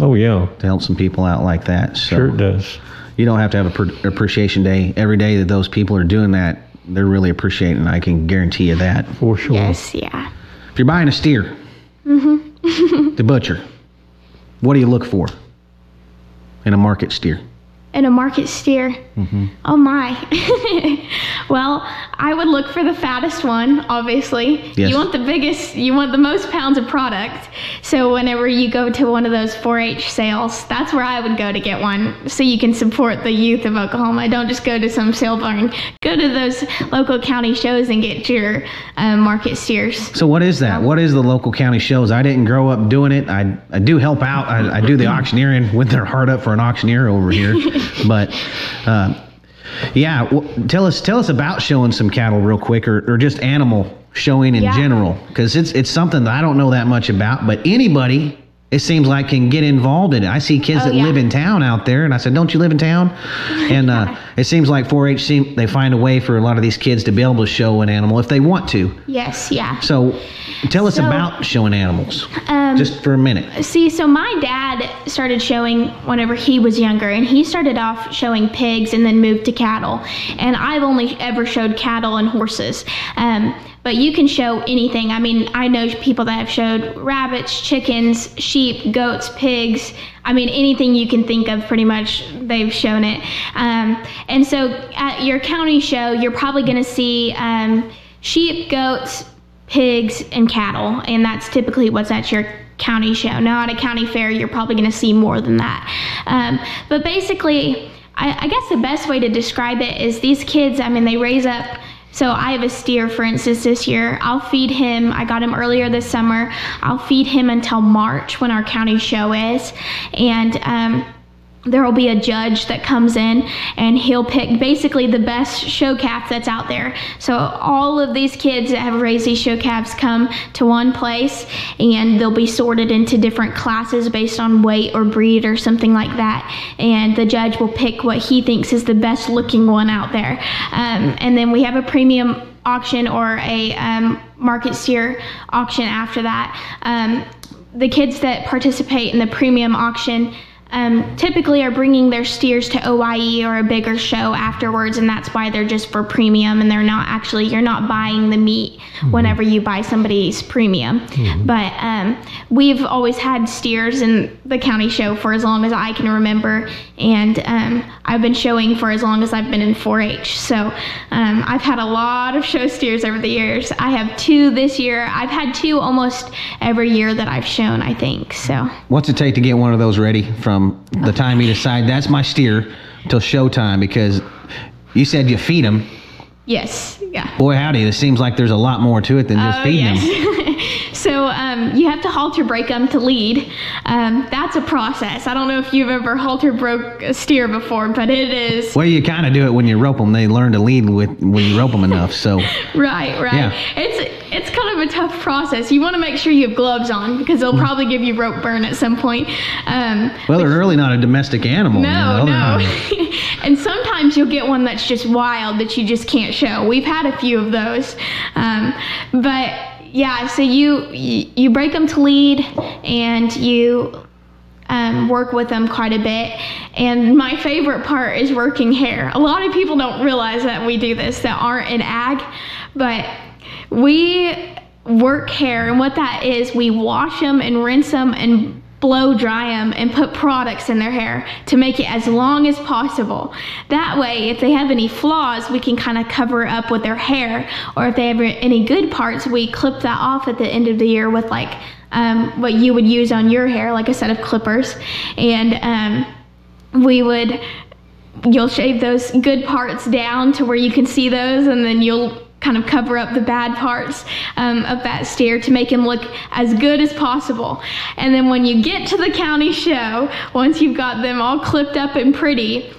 Oh yeah, to help some people out like that. So, sure it does. You don't have to have a pr- appreciation day every day that those people are doing that. They're really appreciating. I can guarantee you that. For sure. Yes, yeah. If you're buying a steer, the butcher, what do you look for in a market steer? In a market steer. Oh my. well, I would look for the fattest one, obviously. Yes. You want the biggest, you want the most pounds of product. So whenever you go to one of those 4-H sales, that's where I would go to get one so you can support the youth of Oklahoma. Don't just go to some sale barn. Go to those local county shows and get your um, market steers. So what is that? What is the local county shows? I didn't grow up doing it. I, I do help out. I, I do the auctioneering with their heart up for an auctioneer over here. but uh, yeah, w- tell us tell us about showing some cattle real quick, or, or just animal showing in Yeah. general, because it's it's something that I don't know that much about. But anybody. It seems like can get involved in it. I see kids Oh, that yeah. live in town out there, and I said, "Don't you live in town?" And uh, it seems like 4-H seem they find a way for a lot of these kids to be able to show an animal if they want to. Yes, yeah. So, tell us So- about showing animals, Um, just for a minute. See, so my dad started showing whenever he was younger, and he started off showing pigs and then moved to cattle. And I've only ever showed cattle and horses. Um, but you can show anything. I mean, I know people that have showed rabbits, chickens, sheep, goats, pigs. I mean, anything you can think of, pretty much, they've shown it. Um, and so at your county show, you're probably going to see um, sheep, goats, pigs and cattle, and that's typically what's at your county show. Now, at a county fair, you're probably going to see more than that. Um, but basically, I, I guess the best way to describe it is these kids, I mean, they raise up. So I have a steer, for instance, this year. I'll feed him. I got him earlier this summer. I'll feed him until March when our county show is, and um, there will be a judge that comes in and he'll pick basically the best show calf that's out there. So all of these kids that have raised these show calves come to one place and they'll be sorted into different classes based on weight or breed or something like that. And the judge will pick what he thinks is the best looking one out there. Um, and then we have a premium auction or a um, market steer auction after that. Um, the kids that participate in the premium auction um, typically are bringing their steers to OYE or a bigger show afterwards, and that's why they're just for premium and they're not actually, you're not buying the meat whenever you buy somebody's premium. But um, we've always had steers in the county show for as long as I can remember, and um, I've been showing for as long as I've been in 4 H. So um, I've had a lot of show steers over the years. I have two this year. I've had two almost every year that I've shown, I think. So. What's it take to get one of those ready from Um, the time you decide that's my steer till showtime? Because you said you feed them. Yes. Yeah. Boy, howdy, it seems like there's a lot more to it than just Oh, feeding them. So um, you have to halter break them to lead. Um, that's a process. I don't know if you've ever halter broke a steer before, but it is. Well, you kind of do it when you rope them. They learn to lead with when you rope them enough. So, Right, right. Yeah. It's it's kind of a tough process. You want to make sure you have gloves on because they'll probably give you rope burn at some point. Um, well, they're really not a domestic animal. No, you know? no. and sometimes you'll get one that's just wild that you just can't show. We've had a few of those. Um, but yeah, so you you break them to lead and you um, work with them quite a bit. And my favorite part is working hair. A lot of people don't realize that we do this that aren't in ag, but we work hair. And what that is, we wash them and rinse them and blow dry them and put products in their hair to make it as long as possible. That way, if they have any flaws, we can kind of cover up with their hair. Or if they have any good parts, we clip that off at the end of the year with like um, what you would use on your hair, like a set of clippers. And um, we would, you'll shave those good parts down to where you can see those, and then you'll kind of cover up the bad parts um, of that steer to make him look as good as possible. And then when you get to the county show, once you've got them all clipped up and pretty,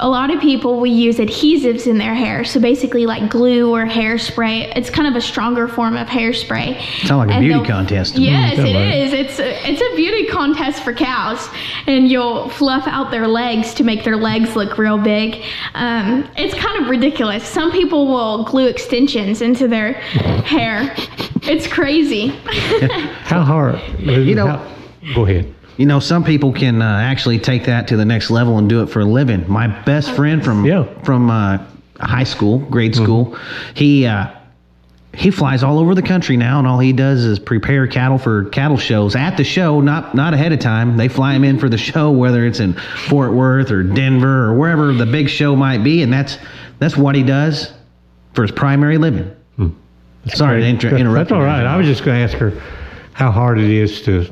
a lot of people will use adhesives in their hair. So basically, like glue or hairspray. It's kind of a stronger form of hairspray. Sound like a beauty they'll- contest. Yes, it right. is. It's a, it's a beauty contest for cows, and you'll fluff out their legs to make their legs look real big. Um, it's kind of ridiculous. Some people will glue extensions into their hair. It's crazy. How hard? You know- how- go ahead. You know, some people can uh, actually take that to the next level and do it for a living. My best friend from Yeah. from uh, high school, grade school, he uh, he flies all over the country now, and all he does is prepare cattle for cattle shows at the show, not not ahead of time. They fly him in for the show, whether it's in Fort Worth or Denver or wherever the big show might be, and that's that's what he does for his primary living. Sorry to inter- interrupt. That's all right. I was just going to ask her how hard it is to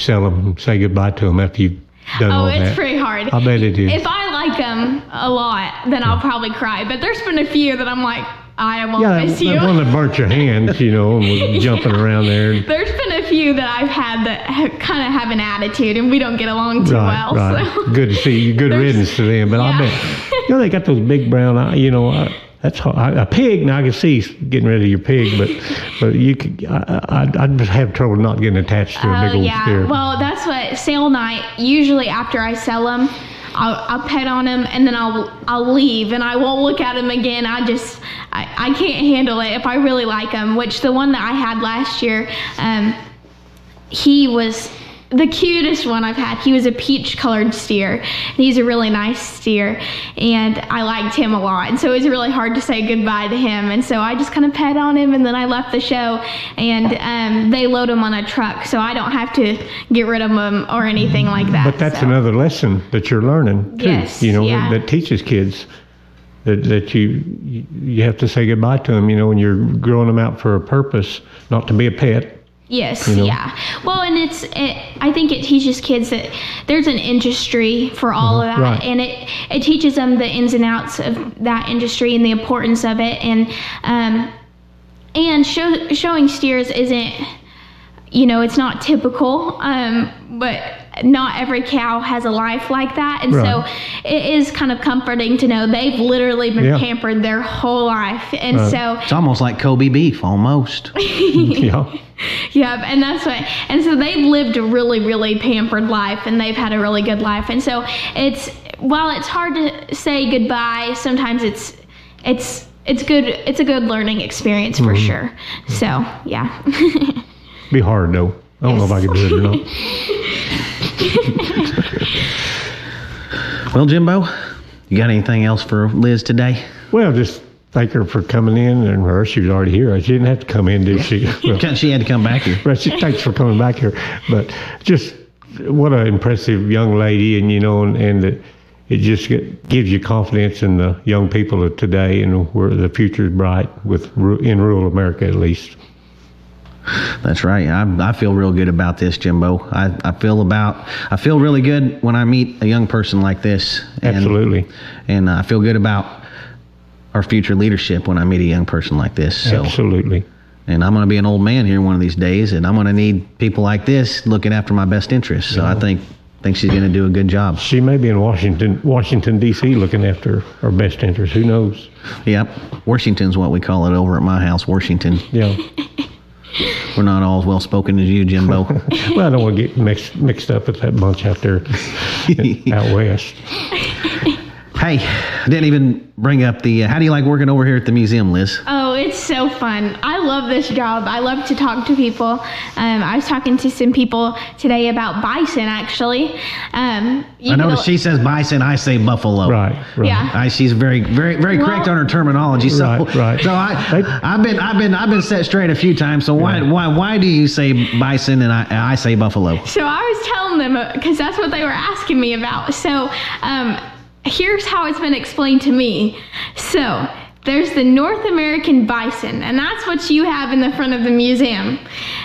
sell them say goodbye to them after you've done Oh, all it's that. pretty hard. I bet it is. If I like them a lot, then I'll probably cry. But there's been a few that I'm like, I won't yeah, miss you. that one that burnt your hands, you know, and was jumping around there. There's been a few that I've had that ha- kind of have an attitude, and we don't get along too right, well. right. So. Good to see you. Good riddance to them. But I bet, you know, they got those big brown eyes, you know, I, that's hard. I, a pig, now I can see getting rid of your pig, but but you could, I, I, I'd just have trouble not getting attached to a big Oh old yeah. steer. Well, that's what sale night. Usually after I sell them, I'll, I'll pet on them and then I'll I'll leave and I won't look at them again. I just I, I can't handle it if I really like them. Which the one that I had last year, um, he was the cutest one I've had. He was a peach colored steer. And he's a really nice steer. And I liked him a lot. And so it was really hard to say goodbye to him. And so I just kind of pet on him and then I left the show. And um, they load him on a truck. So I don't have to get rid of him or anything like that. But that's so. another lesson that you're learning too. Yes, you know yeah. that, teaches kids that that you you- you have to say goodbye to them. You know when you're growing them out for a purpose, not to be a pet. Yes, you know? yeah. Well, and it's it, I think it teaches kids that there's an industry for all of that, right. and it it teaches them the ins and outs of that industry and the importance of it, and um, and show, showing steers isn't, you know, it's not typical, um, but not every cow has a life like that, and Right. so it is kind of comforting to know they've literally been Yeah. pampered their whole life, and Right. so It's almost like Kobe beef, almost. yeah. Yeah, and that's what, and so they've lived a really, really pampered life, and they've had a really good life, and so it's while it's hard to say goodbye, sometimes it's it's it's good. It's a good learning experience for mm-hmm. sure. So yeah, Be hard though. I don't know if I can do it or not. Well, Jimbo, you got anything else for Liz today? Well, just thank her for coming in, and her she was already here. She didn't have to come in, did she? Well, She had to come back here. But she, thanks for coming back here. But just what an impressive young lady, and you know, and, and it, it just gives you confidence in the young people of today and where the future is bright with in rural America at least. That's right. I, I feel real good about this, Jimbo. I, I feel about I feel really good when I meet a young person like this. And, Absolutely, And I feel good about our future leadership when I meet a young person like this. So, absolutely. and I'm going to be an old man here one of these days, and I'm going to need people like this looking after my best interests. So I think think she's going to do a good job. She may be in Washington, Washington D.C., looking after her best interests. Who knows? Yep, Washington's what we call it over at my house, Washington. Yeah. We're not all as well spoken as you, Jimbo. well, I don't want to get mixed mixed up with that bunch out there out west. hey, I didn't even bring up the. Uh, how do you like working over here at the museum, Liz? Oh, it's so fun. I love this job. I love to talk to people. Um, I was talking to some people today about bison, actually. Um, you I could noticed she says bison, I say buffalo. Right. Right. Yeah. I, she's very, very, very correct on her terminology. So, Right, right. So I, I've been, I've been, I've been set straight a few times. So why, Yeah. why, why do you say bison and I, I say buffalo? So I was telling them because that's what they were asking me about. So um, here's how it's been explained to me. So there's the North American bison, and that's what you have in the front of the museum.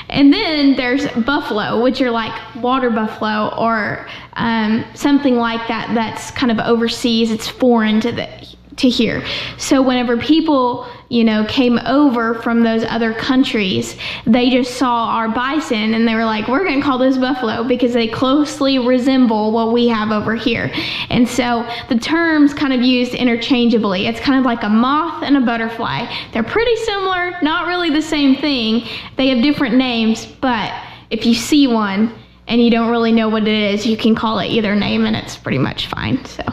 And then there's buffalo, which are like water buffalo or um, something like that. That's kind of overseas. It's foreign to the to here. So whenever people, you know, came over from those other countries, they just saw our bison and they were like, we're going to call this buffalo because they closely resemble what we have over here. And so the terms kind of used interchangeably. It's kind of like a moth and a butterfly. They're pretty similar, not really the same thing. They have different names, but if you see one, and you don't really know what it is, you can call it either name and it's pretty much fine. So,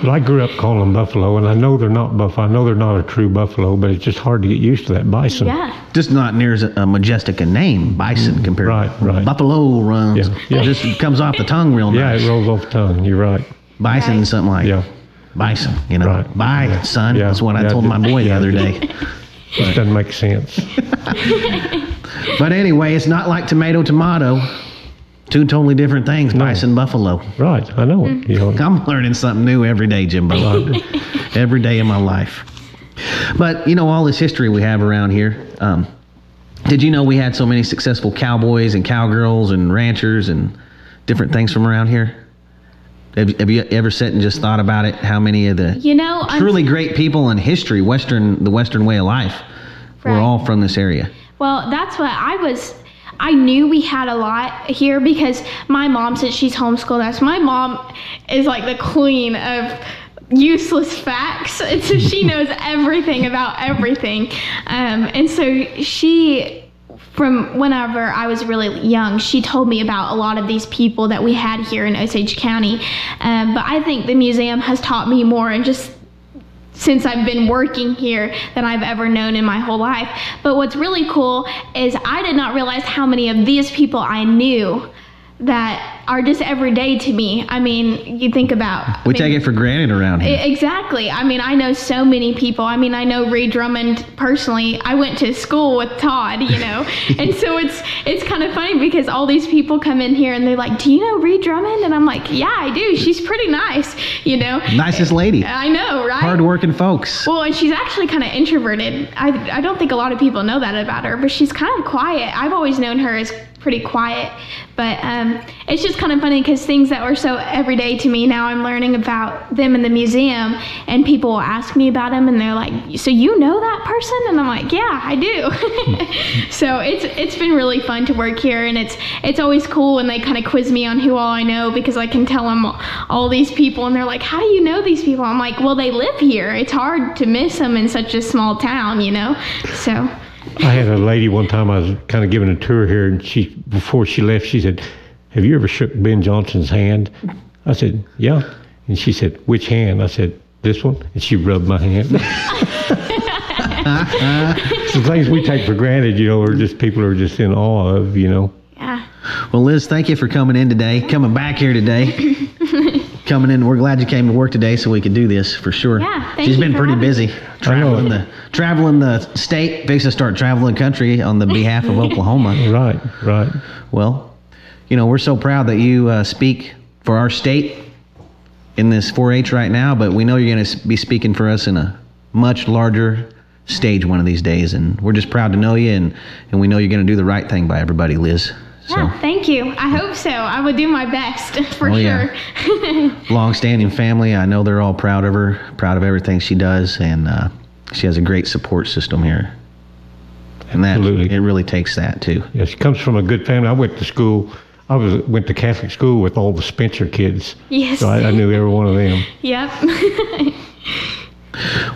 But I grew up calling them buffalo, and I know they're not buffalo. I know they're not a true buffalo, but it's just hard to get used to that bison. yeah. Just not near as a majestic a name, bison, mm. compared right, to right. buffalo runs. Yeah, yeah. It just comes off the tongue real nice. Yeah, it rolls off the tongue. You're right. Bison, Right. something like Yeah. bison. You know, Right. bye, Yeah. son. Yeah. That's what I told it my did. boy the other day. did. It doesn't make sense. But anyway, it's not like tomato, tomato. Two totally different things. Bison, buffalo. Right. I know it. You know. I'm learning something new every day, Jimbo. every day of my life. But you know, all this history we have around here. Um, did you know we had so many successful cowboys and cowgirls and ranchers and different things from around here? Have, have you ever sat and just thought about it? How many of the You know, I'm- truly great people in history, Western, the Western way of life, were all from this area? Well, that's what I was. I knew we had a lot here because my mom, since she's homeschooled us, my mom is like the queen of useless facts. And so she knows everything about everything. Um, and so she, from whenever I was really young, she told me about a lot of these people that we had here in Osage County. Um, but I think the museum has taught me more and just since I've been working here than I've ever known in my whole life. But what's really cool is I did not realize how many of these people I knew that are just everyday to me. I mean, you think about I We mean, take it for granted around here. Exactly. I mean, I know so many people. I mean, I know Ree Drummond personally. I went to school with Todd, you know, and so it's it's kind of funny because all these people come in here and they're like, "Do you know Ree Drummond?" And I'm like, "Yeah, I do. She's pretty nice, you know." Nicest lady. I know, right? Hardworking folks. Well, and she's actually kind of introverted. I, I don't think a lot of people know that about her, but she's kind of quiet. I've always known her as pretty quiet, but um, it's just kind of funny because things that were so everyday to me now I'm learning about them in the museum, and people will ask me about them, and they're like, "So you know that person?" And I'm like, "Yeah, I do." so it's it's been really fun to work here, and it's it's always cool when they kind of quiz me on who all I know because I can tell them all these people, and they're like, "How do you know these people?" I'm like, "Well, they live here. It's hard to miss them in such a small town, you know." So. I had a lady one time. I was kind of giving a tour here, and she before she left, she said, "Have you ever shook Ben Johnson's hand?" I said, "Yeah," and she said, "Which hand?" I said, "This one," and she rubbed my hand. Some things we take for granted, you know, are just people are just in awe of, you know. Yeah. Well, Liz, thank you for coming in today, coming back here today. coming in. We're glad you came to work today so we could do this for sure. Yeah, thank She's you been for pretty busy me. traveling the traveling the state, fixing to start traveling country on the behalf of Oklahoma. Right, right. Well, you know, we're so proud that you uh, speak for our state in this 4-H right now, but we know you're going to be speaking for us in a much larger stage one of these days, and we're just proud to know you, and and we know you're going to do the right thing by everybody, Liz. So. Thank you. I hope so. I would do my best for Oh, sure. yeah. long-standing family. I know they're all proud of her, proud of everything she does, and uh, she has a great support system here. And that Absolutely. it really takes that too. Yeah, she comes from a good family. I went to school. I was went to Catholic school with all the Spencer kids. Yes. So I, I knew every one of them. Yep.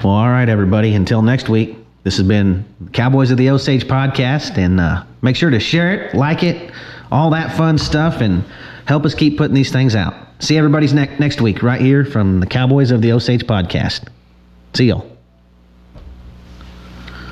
Well, all right, everybody. Until next week, this has been Cowboys of the Osage podcast, and uh, make sure to share it, like it, all that fun stuff, and help us keep putting these things out. See everybody's ne- next week right here from the Cowboys of the Osage podcast. See y'all.